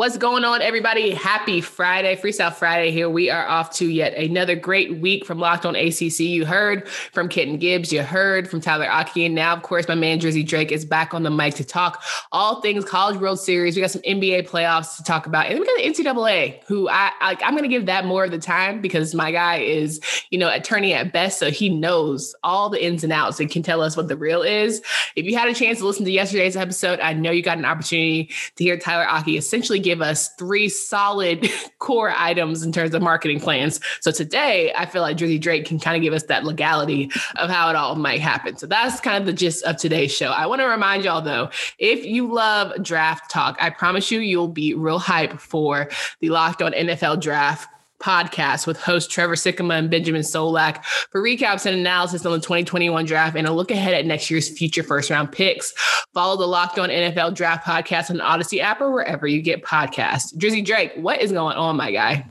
What's going on, everybody? Happy Friday, Freestyle Friday here. We are off to yet another great week from Locked On ACC. You heard from Kitten Gibbs, you heard from Tyler Aki, and now, of course, my man Drizzy Drake is back on the mic to talk all things College World Series. We got some NBA playoffs to talk about, and we got the NCAA, who I, I I'm going to give that more of the time because my guy is, you know, attorney at best, so he knows all the ins and outs and can tell us what the real is. If you had a chance to listen to yesterday's episode, I know you got an opportunity to hear Tyler Aki essentially give give us three solid core items in terms of marketing plans. So today, I feel like Drizzy Drake can kind of give us that legality of how it all might happen. So that's kind of the gist of today's show. I want to remind y'all though, if you love draft talk, I promise you, you'll be real hype for the Locked On NFL Draft podcast with host Trevor Sikkema and Benjamin Solak for recaps and analysis on the 2021 draft and a look ahead at next year's future first round picks. Follow the Locked On NFL Draft podcast on the Audacy app or wherever you get podcasts. Drizzy Drake, what is going on, my guy?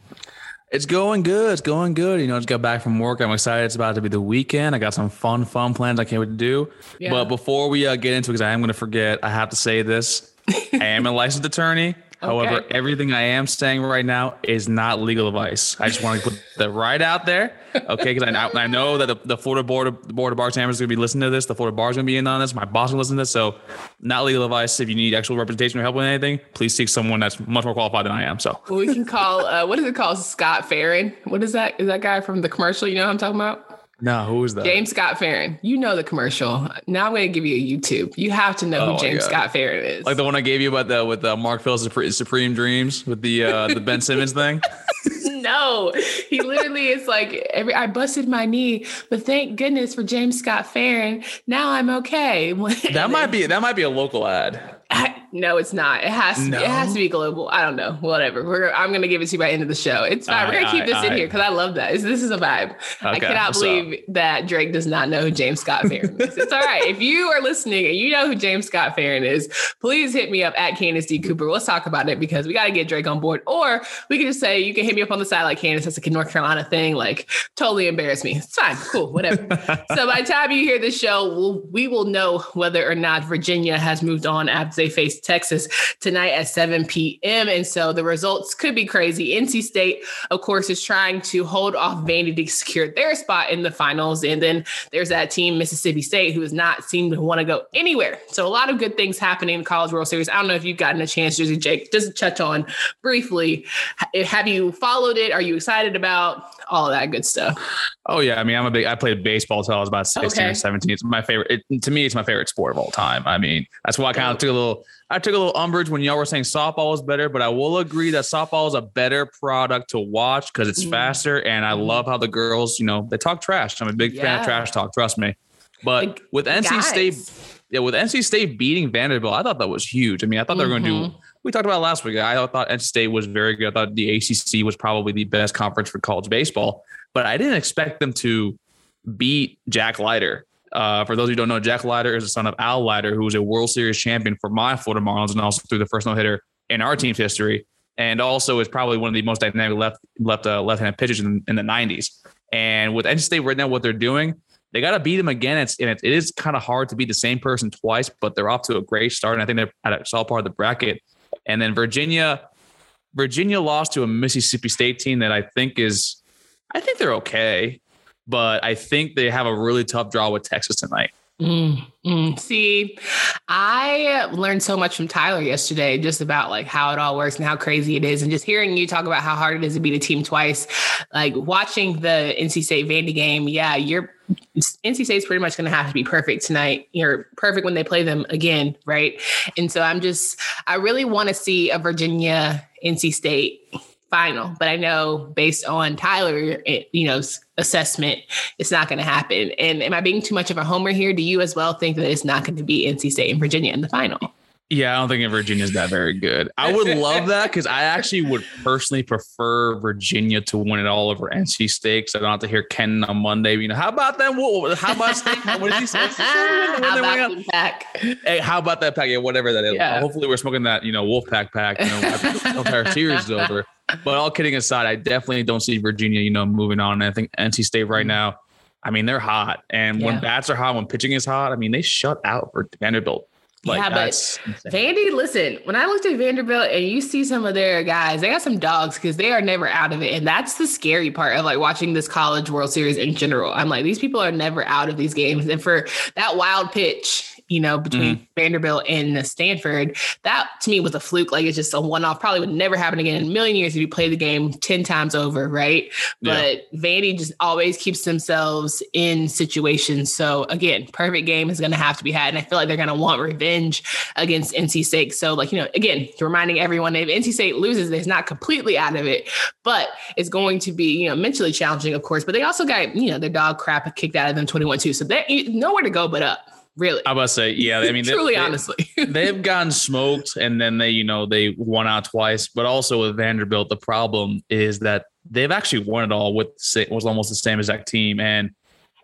It's going good. It's going good. You know, I just got back from work. I'm excited. It's about to be the weekend. I got some fun, fun plans I can't wait to do. Yeah. But before we uh, get into it, because I am going to forget, I have to say this. I am a licensed attorney. However, okay. everything I am saying right now is not legal advice. I just want to put that right out there, okay? Because I, I know that the, the Florida Board of the Board of Bartenders is going to be listening to this. The Florida Bar is going to be in on this. My boss will listen to this. So, not legal advice. If you need actual representation or help with anything, please seek someone that's much more qualified than I am. So, well, we can call. Uh, what is it called? Scott Farrin. What is that? Is that guy from the commercial? You know what I'm talking about? No, who is that? James Scott Farrin. You know the commercial. Now I'm going to give you a YouTube. You have to know oh who James Scott Farrin is. Like the one I gave you about the with the Mark Phillips Supreme Dreams with the uh, the Ben Simmons thing. no, he literally is like every. I busted my knee, but thank goodness for James Scott Farrin. Now I'm okay. that might be that might be a local ad. I, no, it's not. It has to. No. It has to be global. I don't know. Whatever. We're, I'm gonna give it to you by the end of the show. It's fine. We're gonna keep this in here because I love that. It's, this is a vibe. Okay, I cannot believe that Drake does not know who James Scott Farrin is. It's all right. If you are listening and you know who James Scott Farrin is, please hit me up at Candace D Cooper. Let's talk about it because we got to get Drake on board. Or we can just say you can hit me up on the side like Candace. That's a North Carolina thing. Like totally embarrass me. It's fine. Cool. Whatever. so by the time you hear this show, we'll, we will know whether or not Virginia has moved on after they face Texas tonight at 7 p.m. And so the results could be crazy. NC State, of course, is trying to hold off Vandy to secure their spot in the finals. And then there's that team, Mississippi State, who has not seemed to want to go anywhere. So a lot of good things happening in the College World Series. I don't know if you've gotten a chance, Drizzy Drake, just touch on briefly. Have you followed it? Are you excited about all that good stuff? Oh yeah, I mean, I'm a big. I played baseball until I was about 16 okay. or 17. It's my favorite. It, to me, it's my favorite sport of all time. I mean, that's why I kind of took a little. I took a little umbrage when y'all were saying softball was better, but I will agree that softball is a better product to watch because it's mm. faster, and I mm. love how the girls, you know, they talk trash. I'm a big yeah. fan of trash talk. Trust me. But like, with NC guys. State, yeah, with NC State beating Vanderbilt, I thought that was huge. I mean, I thought mm-hmm. they were going to do. We talked about last week. I thought NC State was very good. I thought the ACC was probably the best conference for college baseball, but I didn't expect them to beat Jack Leiter. Uh, for those who don't know, Jack Leiter is the son of Al Leiter, who was a World Series champion for my Florida Marlins and also threw the first no hitter in our team's history, and also is probably one of the most dynamic left left uh, left handed pitchers in, in, the '90s. And with NC State right now, what they're doing, they got to beat them again. It's and it, it is kind of hard to beat the same person twice, but they're off to a great start, and I think they're at a solid part of the bracket. And then Virginia, Virginia lost to a Mississippi State team that I think is, I think they're okay but I think they have a really tough draw with Texas tonight. Mm, mm. See, I learned so much from Tyler yesterday just about like how it all works and how crazy it is. And just hearing you talk about how hard it is to beat a team twice, like watching the NC State Vandy game. Yeah, you're NC State's pretty much going to have to be perfect tonight. You're perfect when they play them again, right? And so I'm just, I really want to see a Virginia NC State final. But I know based on Tyler, it, you know, assessment, it's not going to happen. And am I being too much of a homer here? Do you as well think that it's not going to be NC State and Virginia in the final? Yeah, I don't think Virginia's that very good. I would love that because I actually would personally prefer Virginia to win it all over NC State. So I don't have to hear Ken on Monday. You know, how about them? How about State? What did he say? how about the pack? Hey, how about that pack? Yeah, whatever that is. Yeah. Hopefully, we're smoking that. You know, Wolfpack pack. You know, our series is over. But all kidding aside, I definitely don't see Virginia. You know, moving on. And I think NC State right mm. now. I mean, they're hot, and yeah. when bats are hot, when pitching is hot, I mean, they shut out for Vanderbilt. Like, yeah, but Vandy, listen, when I looked at Vanderbilt and you see some of their guys, they got some dogs because they are never out of it. And that's the scary part of like watching this college World Series in general. I'm like, these people are never out of these games. And for that wild pitch you know, between mm-hmm. Vanderbilt and Stanford, that to me was a fluke. Like it's just a one off. Probably would never happen again in a million years if you play the game 10 times over, right? But yeah. Vandy just always keeps themselves in situations. So again, perfect game is going to have to be had. And I feel like they're going to want revenge against NC State. So, like, you know, again, reminding everyone if NC State loses, it's not completely out of it, but it's going to be, you know, mentally challenging, of course. But they also got, you know, their dog crap kicked out of them 21 2. So they're nowhere to go but up. Really? I must say, yeah. I mean, truly, they, honestly, they've gotten smoked, and then they, you know, they won out twice. But also with Vanderbilt, the problem is that they've actually won it all with was almost the same exact team. And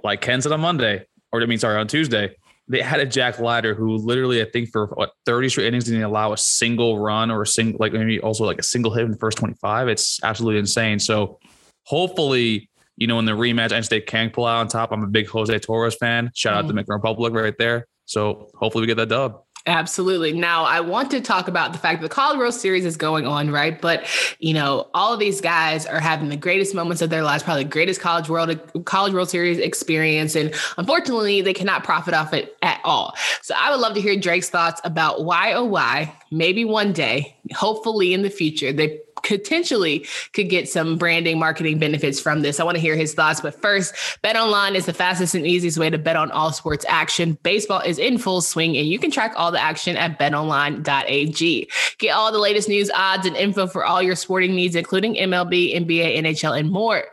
like Ken said on Monday, or I mean, sorry, on Tuesday, they had a Jack Leiter who literally, I think, for what thirty straight innings didn't allow a single run or a single, like maybe also like a single hit in the first twenty five. It's absolutely insane. So hopefully you know, in the rematch, NC State can pull out on top. I'm a big Jose Torres fan. Shout mm. out to. Dominican Republic right there. So hopefully we get that dub. Absolutely. Now, I want to talk about the fact that the College World Series is going on, right? But you know, all of these guys are having the greatest moments of their lives, probably the greatest College World College World Series experience, and unfortunately, they cannot profit off it at all. So, I would love to hear Drake's thoughts about why, oh, why, maybe one day, hopefully in the future, they potentially could get some branding marketing benefits from this. I want to hear his thoughts. But first, Bet Online is the fastest and easiest way to bet on all sports action. Baseball is in full swing, and you can track all the action at betonline.ag. Get all the latest news, odds, and info for all your sporting needs, including MLB, NBA, NHL, and more.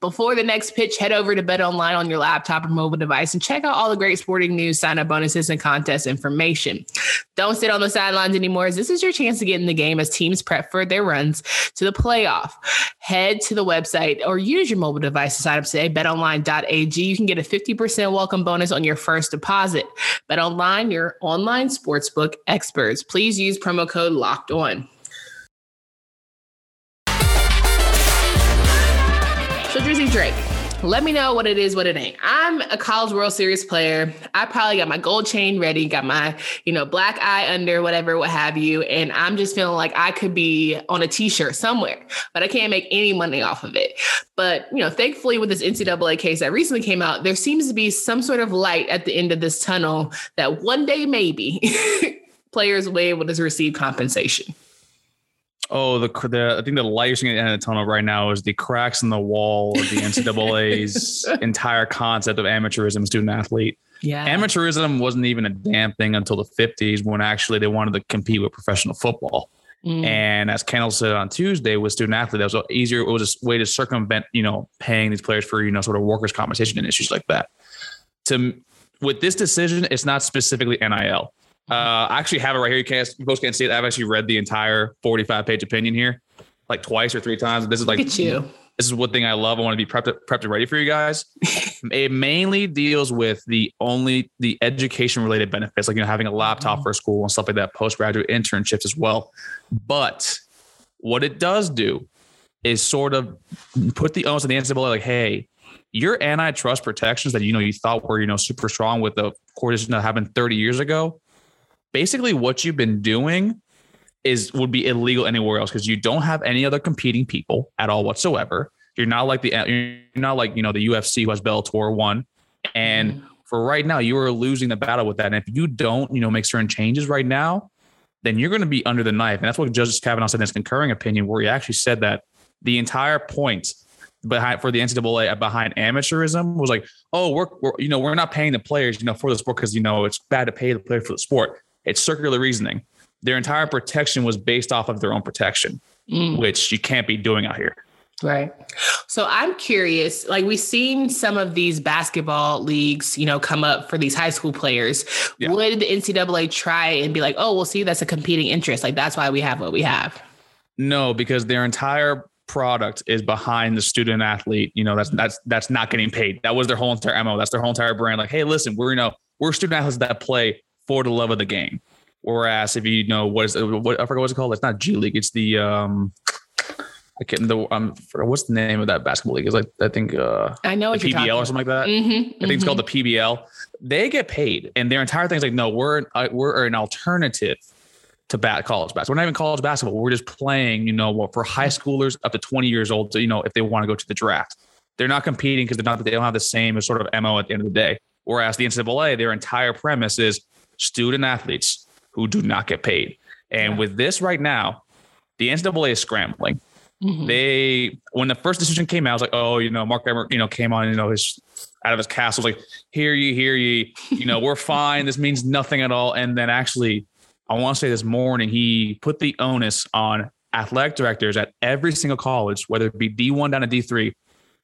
Before the next pitch, head over to Bet Online on your laptop or mobile device and check out all the great sporting news, sign up bonuses, and contest information. Don't sit on the sidelines anymore. This is your chance to get in the game as teams prep for their runs to the playoff. Head to the website or use your mobile device to sign up today. BetOnline.ag. You can get a 50% welcome bonus on your first deposit. BetOnline, your online sportsbook experts. Please use promo code Locked On. So, Drizzy Drake. Let me know what it is, what it ain't. I'm a college World Series player. I probably got my gold chain ready, got my, you know, black eye under, whatever, what have you. And I'm just feeling like I could be on a t-shirt somewhere, but I can't make any money off of it. But, you know, thankfully with this NCAA case that recently came out, there seems to be some sort of light at the end of this tunnel that one day maybe players will be able to receive compensation. Oh, the, the I think the light you're seeing at the end of the tunnel right now is the cracks in the wall of the NCAA's entire concept of amateurism, student athlete. Yeah. Amateurism wasn't even a damn thing until the 50s when actually they wanted to compete with professional football. Mm. And as Kendall said on Tuesday with student athlete, that was easier. It was a way to circumvent, you know, paying these players for, you know, sort of workers' compensation and issues like that. To with this decision, it's not specifically NIL. Uh, I actually have it right here. You can't, folks can't see it. I've actually read the entire 45 page opinion here, like twice or three times. This is like, Look you. This is one thing I love. I want to be prepped, prepped and ready for you guys. it mainly deals with the only the education related benefits, like you know having a laptop mm-hmm. for school and stuff like that, postgraduate internships as well. But what it does do is sort of put the onus on the NCAA, like, hey, your antitrust protections that you know you thought were you know super strong with the court decision that happened 30 years ago basically what you've been doing is would be illegal anywhere else because you don't have any other competing people at all whatsoever. You're not like the you're not like you know the UFC who has Bellator one, and mm-hmm. for right now you are losing the battle with that. And if you don't you know make certain changes right now, then you're going to be under the knife. And that's what Justice Kavanaugh said in his concurring opinion, where he actually said that the entire point behind for the NCAA behind amateurism was like, oh, we're, we're you know we're not paying the players you know for the sport because you know it's bad to pay the player for the sport. It's circular reasoning. Their entire protection was based off of their own protection, mm. which you can't be doing out here. Right. So I'm curious, like we've seen some of these basketball leagues, you know, come up for these high school players. Yeah. Would the NCAA try and be like, oh, we'll see that's a competing interest? Like that's why we have what we have. No, because their entire product is behind the student athlete. You know, that's that's that's not getting paid. That was their whole entire mo. That's their whole entire brand. Like, hey, listen, we're you know we're student athletes that play for the love of the game. Whereas if you know what is what I forgot what's it called. It's not G League. It's the um I can't the um what's the name of that basketball league? Is like I think uh I know the PBL or something like that. Mm-hmm, I think mm-hmm. it's called the PBL. They get paid, and their entire thing is like, no, we're uh, we're an alternative to bat college basketball. We're not even college basketball. We're just playing, you know, for high schoolers up to 20 years old. To, you know, if they want to go to the draft, they're not competing because they're not. They don't have the same sort of mo at the end of the day. Whereas the NCAA, their entire premise is student athletes who do not get paid. And with this right now, the NCAA is scrambling. Mm-hmm. They when the first decision came out, I was like, oh, you know, Mark Emmert, you know, came on, you know, his out of his castle, was like, hear ye, hear ye, you know, we're fine. This means nothing at all. And then actually, I want to say this morning, he put the onus on athletic directors at every single college, whether it be D1 down to D3.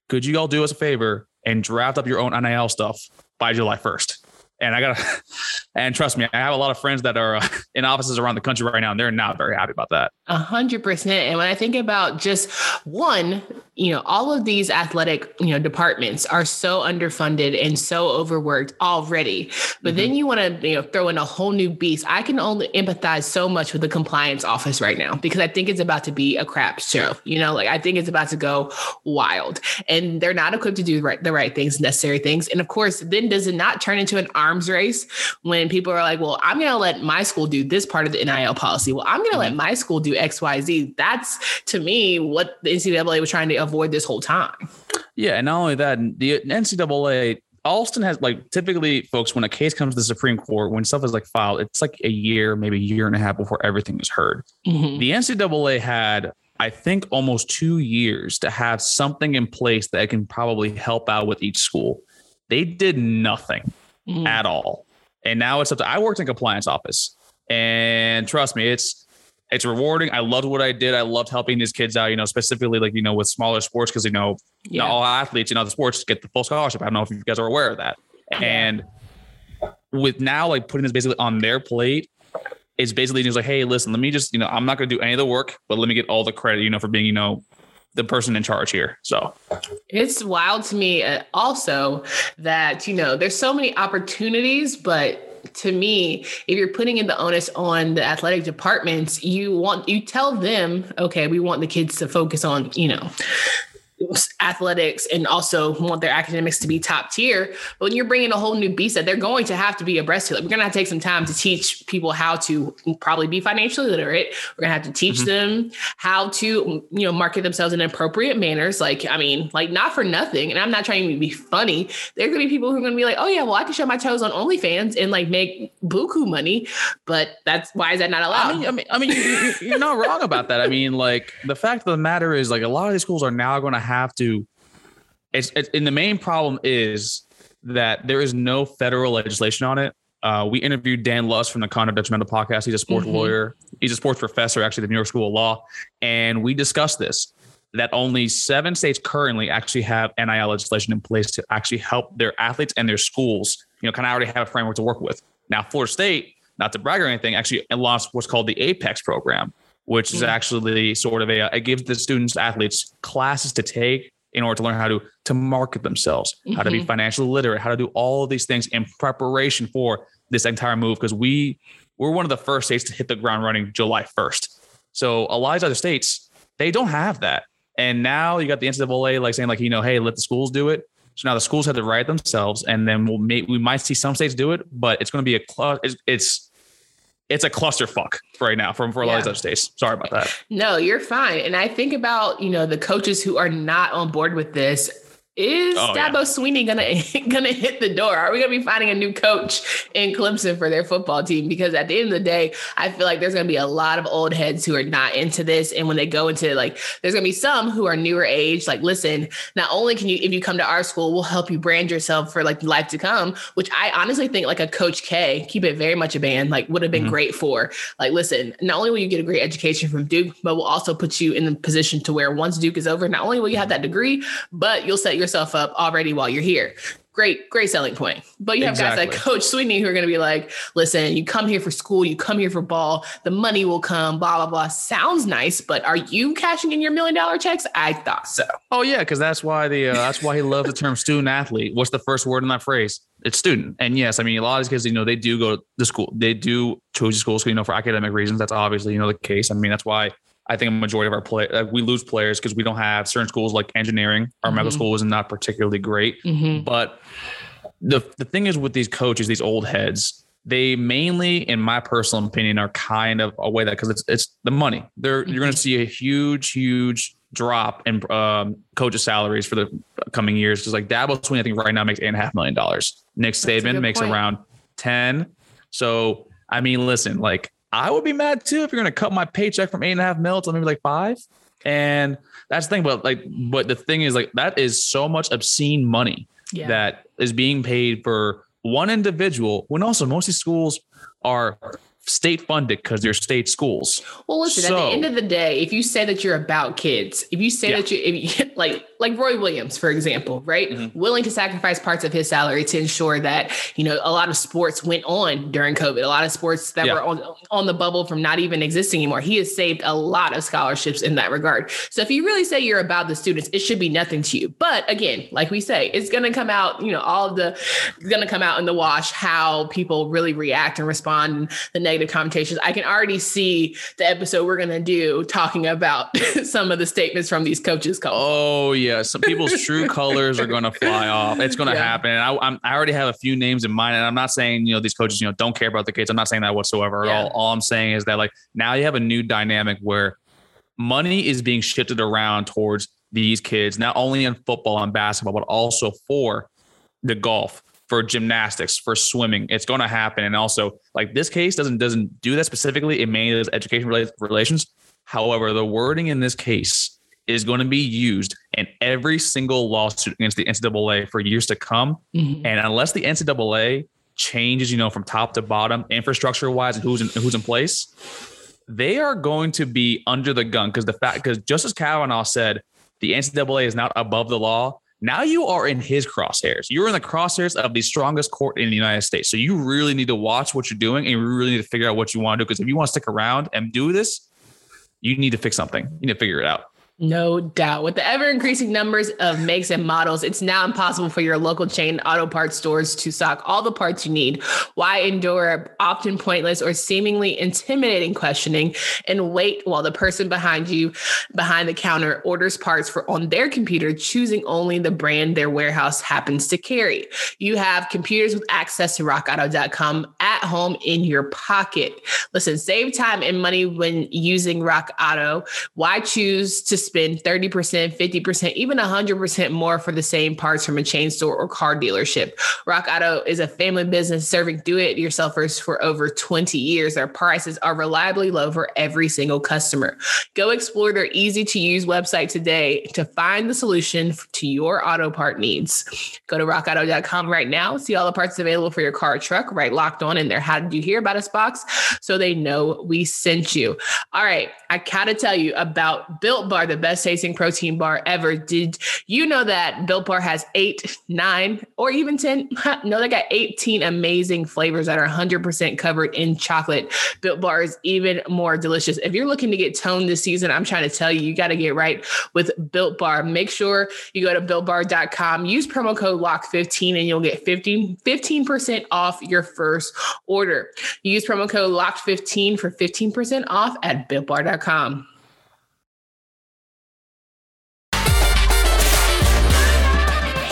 Could you all do us a favor and draft up your own NIL stuff by July 1st? And I got to, and trust me, I have a lot of friends that are uh, in offices around the country right now, and they're not very happy about that. A hundred percent. And when I think about just one, you know, all of these athletic, you know, departments are so underfunded and so overworked already. But mm-hmm. then you want to, you know, throw in a whole new beast. I can only empathize so much with the compliance office right now because I think it's about to be a crap show. You know, like I think it's about to go wild, and they're not equipped to do the right, the right things, necessary things. And of course, then does it not turn into an arms race when people are like, "Well, I'm going to let my school do this part of the NIL policy. Well, I'm going to mm-hmm. let my school do XYZ. That's to me what the NCAA was trying to avoid this whole time. Yeah, and not only that, the NCAA Alston has like typically, folks, when a case comes to the Supreme Court, when stuff is like filed, it's like a year, maybe a year and a half before everything is heard. Mm-hmm. The NCAA had, I think, almost two years to have something in place that can probably help out with each school. They did nothing mm-hmm. at all. And now it's up to I worked in compliance office. And trust me, it's it's rewarding. I loved what I did. I loved helping these kids out, you know, specifically like, you know, with smaller sports, because, you know, yeah. not all athletes in other sports get the full scholarship. I don't know if you guys are aware of that. Yeah. And with now, like putting this basically on their plate, it's basically just like, hey, listen, let me just, you know, I'm not going to do any of the work, but let me get all the credit, you know, for being, you know, the person in charge here. So it's wild to me uh, also that, you know, there's so many opportunities, but to me, if you're putting in the onus on the athletic departments, you want you tell them, okay, we want the kids to focus on, you know, athletics and also want their academics to be top tier. But when you're bringing a whole new beast that they're going to have to be abreast to, like, we're going to have to take some time to teach people how to probably be financially literate. We're going to have to teach mm-hmm. them how to, you know, market themselves in appropriate manners. Like, I mean, like not for nothing. And I'm not trying to be funny. There are going to be people who are going to be like, oh yeah, well, I can show my toes on OnlyFans and like make buku money. But that's why is that not allowed? I mean, I mean, I mean you, you're not wrong about that. I mean, like the fact of the matter is like a lot of these schools are now going to have to. It's, it's and the main problem is that there is no federal legislation on it. Uh, we interviewed Dan Lust from the Conduct Detrimental podcast. He's a sports mm-hmm. lawyer. He's a sports professor, actually, at the New York School of Law, and we discussed this. That only seven states currently actually have NIL legislation in place to actually help their athletes and their schools. You know, kind of already have a framework to work with. Now, Florida State, not to brag or anything, actually launched what's called the Apex program, which is actually sort of a it gives the students athletes classes to take in order to learn how to to market themselves, mm-hmm. how to be mm-hmm. financially literate, how to do all of these things in preparation for this entire move because we we're one of the first states to hit the ground running July 1st. So a lot of other states they don't have that. And now you got the NCAA like saying like you know hey let the schools do it. So now the schools have to write themselves, and then we'll may, we might see some states do it, but it's going to be a it's, it's it's a clusterfuck right now from for a lot of those states. Sorry about that. No, you're fine. And I think about, you know, the coaches who are not on board with this Is oh, Dabo yeah. Swinney gonna gonna hit the door? Are we gonna be finding a new coach in Clemson for their football team? Because at the end of the day, I feel like there's gonna be a lot of old heads who are not into this, and when they go into like, there's gonna be some who are newer age. Like, listen, not only can you, if you come to our school, we'll help you brand yourself for like life to come. Which I honestly think like a Coach K, keep it very much a band, like would have been mm-hmm. great for. Like, listen, not only will you get a great education from Duke, but we'll also put you in the position to where once Duke is over, not only will you have that degree, but you'll set yourself up already while you're here. Great, great selling point. But you have exactly. guys like Coach Swinney who are going to be like, listen, you come here for school, you come here for ball, the money will come, blah, blah, blah. Sounds nice, but are you cashing in your million dollar checks? I thought so. Oh, yeah, because that's why the uh, that's why he loves the term student athlete. What's the first word in that phrase? It's student. And yes, I mean, a lot of these kids, you know, they do go to the school. They do choose school, so, you know, for academic reasons. That's obviously, you know, the case. I mean, that's why I think a majority of our play uh, we lose players because we don't have certain schools like engineering. Our mm-hmm. medical school is not particularly great, mm-hmm. but the the thing is with these coaches, these old heads, they mainly, in my personal opinion, are kind of away that because it's it's the money. They're mm-hmm. you're going to see a huge, huge drop in um, coaches' salaries for the coming years. Because like Dabo Swinney, I think right now makes eight and a half million dollars. Nick Saban makes point. around ten. So I mean, listen, like I would be mad too if you're going to cut my paycheck from eight and a half mil to maybe like five. And that's the thing, but like, but the thing is like that is so much obscene money yeah. that is being paid for one individual when also most of these schools are state funded because they're state schools. Well, listen, so, at the end of the day, if you say that you're about kids, if you say yeah. that you, if you like, like Roy Williams, for example, right? Mm-hmm. Willing to sacrifice parts of his salary to ensure that, you know, a lot of sports went on during COVID, a lot of sports that yeah. were on, on the bubble from not even existing anymore. He has saved a lot of scholarships in that regard. So if you really say you're about the students, it should be nothing to you. But again, like we say, it's going to come out, you know, all of the, going to come out in the wash how people really react and respond and the negative connotations. I can already see the episode we're going to do talking about some of the statements from these coaches. Oh, yeah some people's true colors are going to fly off. It's going to yeah. happen. And I, I'm, I already have a few names in mind, and I'm not saying you know these coaches you know don't care about the kids. I'm not saying that whatsoever at yeah. all. All I'm saying is that like now you have a new dynamic where money is being shifted around towards these kids, not only in football and basketball, but also for the golf, for gymnastics, for swimming. It's going to happen. And also, like this case doesn't doesn't do that specifically. It mainly does education related relations. However, the wording in this case is going to be used in every single lawsuit against the NCAA for years to come. Mm-hmm. And unless the NCAA changes, you know, from top to bottom, infrastructure wise, and who's in, who's in place, they are going to be under the gun because the fact because Justice Kavanaugh said the NCAA is not above the law. Now you are in his crosshairs. You're in the crosshairs of the strongest court in the United States. So you really need to watch what you're doing and you really need to figure out what you want to do. Because if you want to stick around and do this, you need to fix something. You need to figure it out. No doubt. With the ever increasing numbers of makes and models, it's now impossible for your local chain auto parts stores to stock all the parts you need. Why endure often pointless or seemingly intimidating questioning and wait while the person behind you, behind the counter, orders parts for on their computer, choosing only the brand their warehouse happens to carry? You have computers with access to rockauto.com at home in your pocket. Listen, save time and money when using Rock Auto. Why choose to spend 30%, 50%, even 100% more for the same parts from a chain store or car dealership. Rock Auto is a family business serving do it yourselfers for over 20 years. Their prices are reliably low for every single customer. Go explore their easy to use website today to find the solution to your auto part needs. Go to rockauto.com right now, see all the parts available for your car or truck, right locked on in there. How did you hear about us box? So they know we sent you. All right, I gotta tell you about Built Bar, the best tasting protein bar ever. Did you know that Built Bar has eight, nine, or even 10? no, they got 18 amazing flavors that are 100% covered in chocolate. Built Bar is even more delicious. If you're looking to get toned this season, I'm trying to tell you, you got to get right with Built Bar. Make sure you go to builtbar.com, use promo code LOCK15, and you'll get 15, 15% off your first order. Use promo code LOCK15 for 15% off at builtbar.com.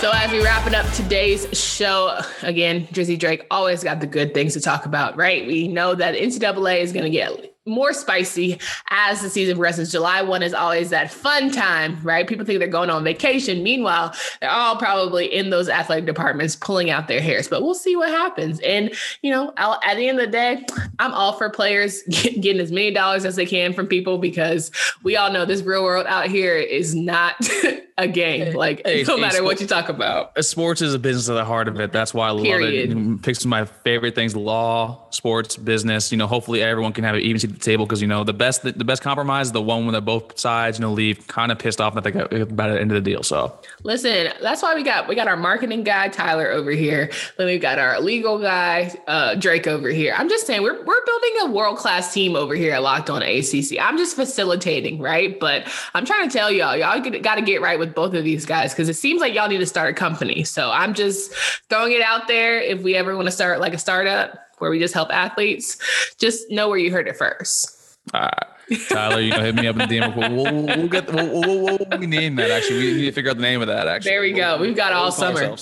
So as we wrap it up today's show, again, Drizzy Drake always got the good things to talk about, right? We know that NCAA is going to get more spicy as the season progresses. July 1 is always that fun time, right? People think they're going on vacation. Meanwhile, they're all probably in those athletic departments pulling out their hairs, but we'll see what happens. And, you know, I'll, at the end of the day, I'm all for players getting as many dollars as they can from people because we all know this real world out here is not a game. Like, hey, no hey, matter what you talk about. Sports is a business at the heart of it. That's why I Period. love it. Picks my favorite things law, sports, business. You know, hopefully everyone can have an even seat at the table because you know the best the, the best compromise is the one when both sides you know leave kind of pissed off that they got about the end of the deal. So listen, that's why we got we got our marketing guy Tyler over here. Then we've got our legal guy uh, Drake over here. I'm just saying we're we're building a world class team over here at Locked On ACC. I'm just facilitating, right? But I'm trying to tell y'all, y'all got to get right with both of these guys because it seems like y'all need to start a company. So I'm just throwing it out there. If we ever want to start like a startup where we just help athletes, just know where you heard it first. All right. Tyler, you know, hit me up in the DM. We'll, we'll, we'll get we'll, we'll, we'll, we name that. Actually, we need to figure out the name of that. Actually, there we go. We've got all summer.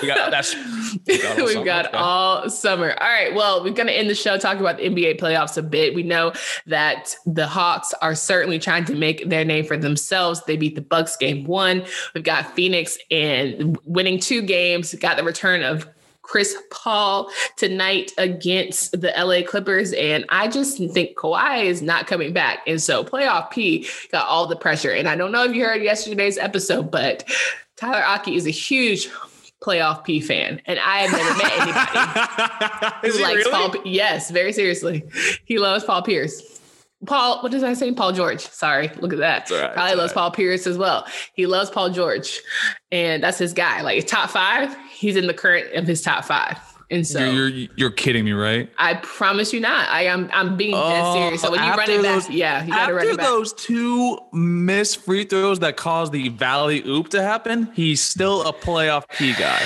we got that's. We've got all, we've summer. Got all summer. All right. Well, we're going to end the show talking about the NBA playoffs a bit. We know that the Hawks are certainly trying to make their name for themselves. They beat the Bucks game one. We've got Phoenix and winning two games. Got the return of Chris Paul tonight against the LA Clippers. And I just think Kawhi is not coming back. And so playoff P got all the pressure. And I don't know if you heard yesterday's episode, but Tyler Aki is a huge playoff P fan, and I have never met anybody who likes really? Paul. Yes, very seriously, he loves Paul Pierce. Paul, what did I say? Paul George. Sorry, look at that. Right, Probably loves right. Paul Pierce as well. He loves Paul George, and that's his guy. Like top five, he's in the current of his top five. And so you're you're, you're kidding me, right? I promise you not. I am I'm being dead oh, serious. So when you run it back, yeah, you gotta run it back. After those two missed free throws that caused the valley oop to happen, he's still a playoff P guy.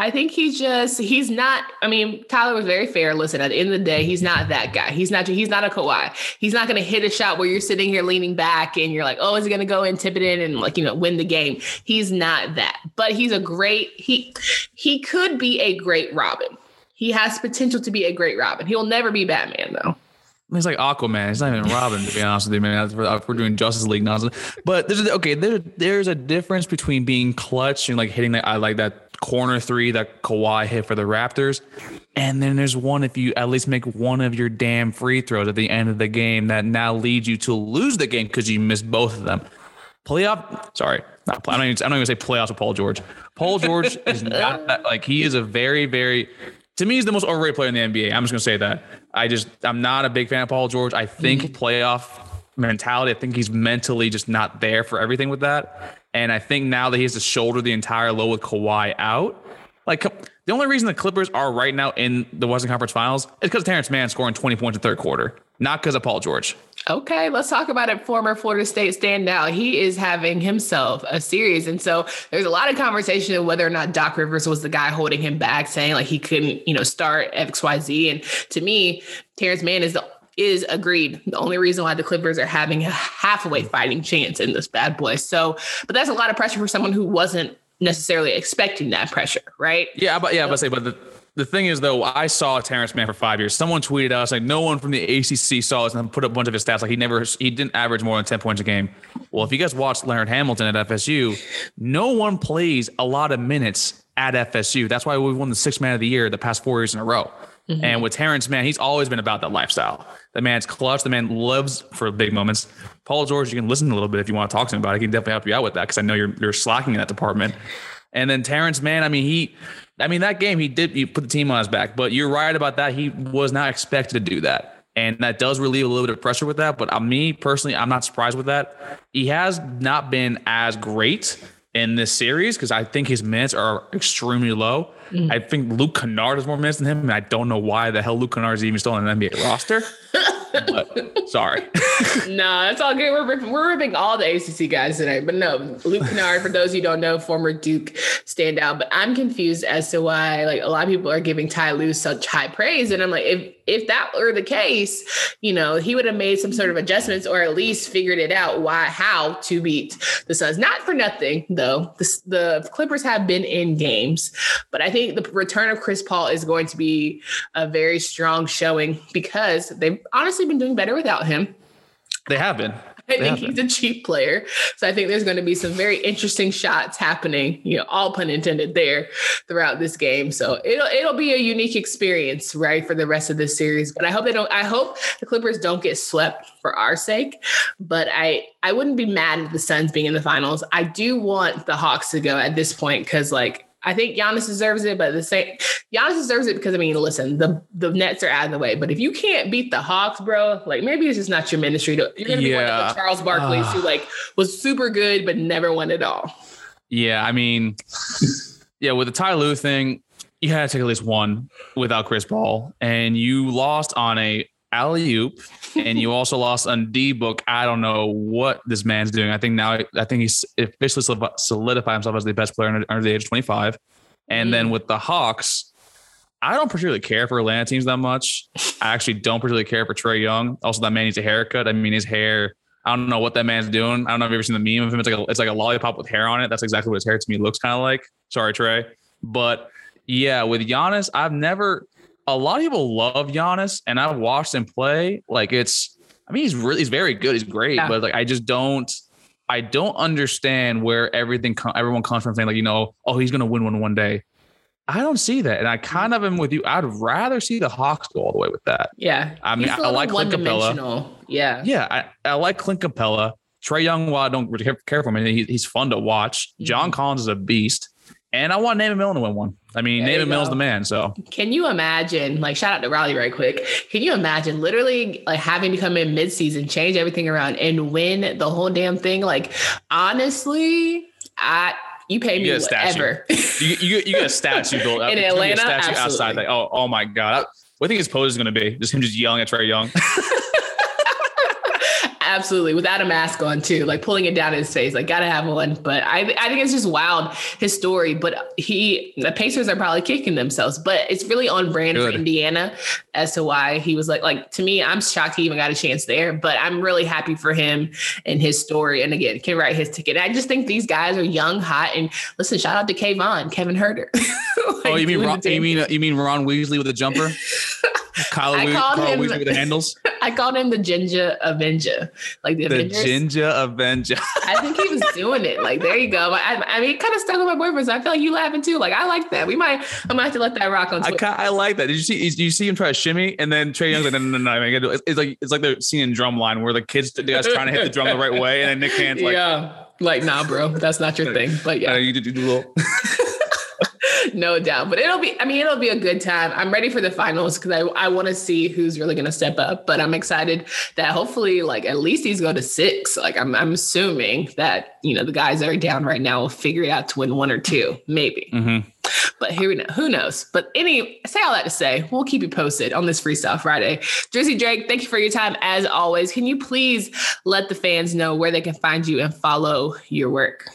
I think he just he's not. I mean, Tyler was very fair. Listen, at the end of the day, he's not that guy. He's not. He's not a Kawhi. He's not going to hit a shot where you're sitting here leaning back and you're like, oh, is he going to go and tip it in and like you know win the game? He's not that. But he's a great. He he could be a great Robin. He has potential to be a great Robin. He'll never be Batman though. He's like Aquaman. He's not even Robin, to be honest with you, man. If We're doing Justice League nonsense. But there's okay. There, there's a difference between being clutch and like hitting that. I like that corner three that Kawhi hit for the Raptors. And then there's one if you at least make one of your damn free throws at the end of the game that now leads you to lose the game because you missed both of them. Playoff, sorry, not play, I don't even, I don't even say playoffs with Paul George. Paul George is not that like he is a very very to me he's the most overrated player in the NBA. I'm just gonna say that. I just I'm not a big fan of Paul George. I think mm-hmm. playoff mentality. I think he's mentally just not there for everything with that. And I think now that he has to shoulder the entire load with Kawhi out, like the only reason the Clippers are right now in the Western Conference Finals is because Terance Mann scoring 20 points in third quarter, not because of Paul George. Okay, let's talk about it. Former Florida State standout. He is having himself a series. And so there's a lot of conversation of whether or not Doc Rivers was the guy holding him back, saying like he couldn't, you know, start XYZ. And to me, Terance Mann is the is agreed. The only reason why the Clippers are having a halfway mm. fighting chance in this bad boy. So, but that's a lot of pressure for someone who wasn't necessarily expecting that pressure, right? Yeah, but yeah, so, but say, but the the thing is though, I saw Terance Mann for five years. Someone tweeted us like no one from the ACC saw us and put up a bunch of his stats. Like he never, he didn't average more than ten points a game. Well, if you guys watched Leonard Hamilton at FSU, no one plays a lot of minutes at FSU. That's why we won the sixth man of the year the past four years in a row. Mm-hmm. And with Terance man, he's always been about that lifestyle. The man's clutch. The man loves for big moments. Paul George, you can listen a little bit if you want to talk to him about it. He can definitely help you out with that because I know you're you're slacking in that department. And then Terance man, I mean, he, I mean, that game he did he put the team on his back, but you're right about that. He was not expected to do that. And that does relieve a little bit of pressure with that. But uh, me personally, I'm not surprised with that. He has not been as great in this series because I think his minutes are extremely low. Mm. I think Luke Kennard is more minutes than him, and I don't know why the hell Luke Kennard is even still on an NBA roster. but, sorry. no, it's all good. We're ripping, we're ripping all the ACC guys tonight. But no, Luke Kennard, for those you don't know, former Duke standout. But I'm confused as to why like a lot of people are giving Ty Lue such high praise. And I'm like, if if that were the case, you know, he would have made some sort of adjustments or at least figured it out why how to beat the Suns. Not for nothing though. The, the Clippers have been in games, but I think the return of Chris Paul is going to be a very strong showing because they've honestly honestly been doing better without him. They have been. I think he's a cheap player. So I think there's going to be some very interesting shots happening, you know, all pun intended there throughout this game. So it'll it'll be a unique experience, right, for the rest of this series. But I hope they don't I hope the Clippers don't get swept for our sake. But I I wouldn't be mad at the Suns being in the finals. I do want the Hawks to go at this point because like I think Giannis deserves it, but the same Giannis deserves it because I mean, listen, the the Nets are out of the way. But if you can't beat the Hawks, bro, like maybe it's just not your ministry. To, you're gonna be yeah. one of the Charles Barkley's uh, who like was super good but never won it all. Yeah, I mean, yeah, with the Ty Lue thing, you had to take at least one without Chris Paul, and you lost on a alley oop, and you also lost on D book. I don't know what this man's doing. I think now, I think he's officially solidified himself as the best player under, under the age of 25. And mm. then with the Hawks, I don't particularly care for Atlanta teams that much. I actually don't particularly care for Trae Young. Also, that man needs a haircut. I mean, his hair. I don't know what that man's doing. I don't know if you've ever seen the meme of him. It's like a, it's like a lollipop with hair on it. That's exactly what his hair to me looks kind of like. Sorry, Trae, But yeah, with Giannis, I've never a lot of people love Giannis, and I've watched him play. Like it's, I mean, he's really, he's very good. He's great, yeah. but like I just don't, I don't understand where everything, everyone comes from saying like, you know, oh, he's gonna win one one day. I don't see that, and I kind of am with you. I'd rather see the Hawks go all the way with that. Yeah, I mean, I, like Clint Capela. Yeah, yeah, I, I like Clint Capela. Trae Young, while I don't really care for him, he, he's fun to watch. Mm-hmm. John Collins is a beast. And I want Nate McMillan to win one. I mean, there Nate McMillan's the man. So can you imagine, like shout out to Riley right quick. Can you imagine literally like having to come in midseason, change everything around and win the whole damn thing? Like honestly, I you pay me you whatever. you, you, you get a statue built up in Atlanta. statue outside. Like, oh, oh my God. What do you think his pose is going to be? Just him just yelling at Trae Young. absolutely without a mask on too, like pulling it down his face. Like gotta have one. But I I think it's just wild his story. But he the Pacers are probably kicking themselves. But it's really on brand Good. for Indiana as to why he was like like to me, I'm shocked he even got a chance there. But I'm really happy for him and his story. And again, can write his ticket. I just think these guys are young, hot, and listen. Shout out to Kayvon, Kevin Huerter. like oh, you mean Ron, you mean uh, you mean Ron Weasley with a jumper? Kyle, I called Carl him, Weasley with the handles. I called him the Ginger Avenger, like the, the Ginger Avenger. I think he was doing it. Like there you go. I, I mean, it kind of stuck with my boyfriend. So I feel like you laughing too. Like I like that. We might, I might have to let that rock on. Twitter. I, I like that. Did you see? Did you see him try to shimmy? And then Trae Young's like, no, no, no, no. It's, it's like it's like the scene in Drumline where the kids the guys trying to hit the drum the right way, and then Nick Cannon's like, yeah, like nah, bro, that's not your thing. But yeah, uh, you do, do little. no doubt. But it'll be, I mean, it'll be a good time. I'm ready for the finals because I, I want to see who's really going to step up. But I'm excited that hopefully, like, at least he's go to six. Like, I'm, I'm assuming that, you know, the guys that are down right now will figure it out to win one or two, maybe. Mm-hmm. But here we know, who knows? But any, say all that to say, we'll keep you posted on this Freestyle Friday. Drizzy Drake, thank you for your time as always. Can you please let the fans know where they can find you and follow your work?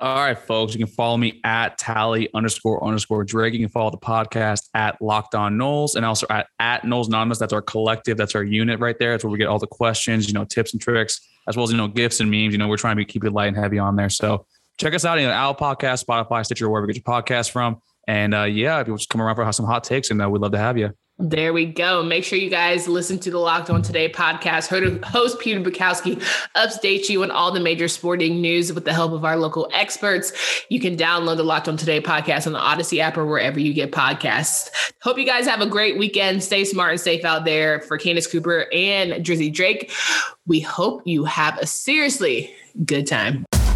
All right, folks. You can follow me at tally underscore underscore Drake. You can follow the podcast at Locked On Noles and also at, at Noles Anonymous. That's our collective. That's our unit right there. That's where we get all the questions, you know, tips and tricks, as well as, you know, gifts and memes. You know, we're trying to keep it light and heavy on there. So check us out in you know, Apple Podcast, Spotify, Stitcher, wherever you get your podcast from. And uh, yeah, if you just come around for some hot takes, and uh, we'd love to have you. There we go. Make sure you guys listen to the Locked On Today podcast. Host Peter Bukowski updates you on all the major sporting news with the help of our local experts. You can download the Locked On Today podcast on the Audacy app or wherever you get podcasts. Hope you guys have a great weekend. Stay smart and safe out there for Candace Cooper and Drizzy Drake. We hope you have a seriously good time.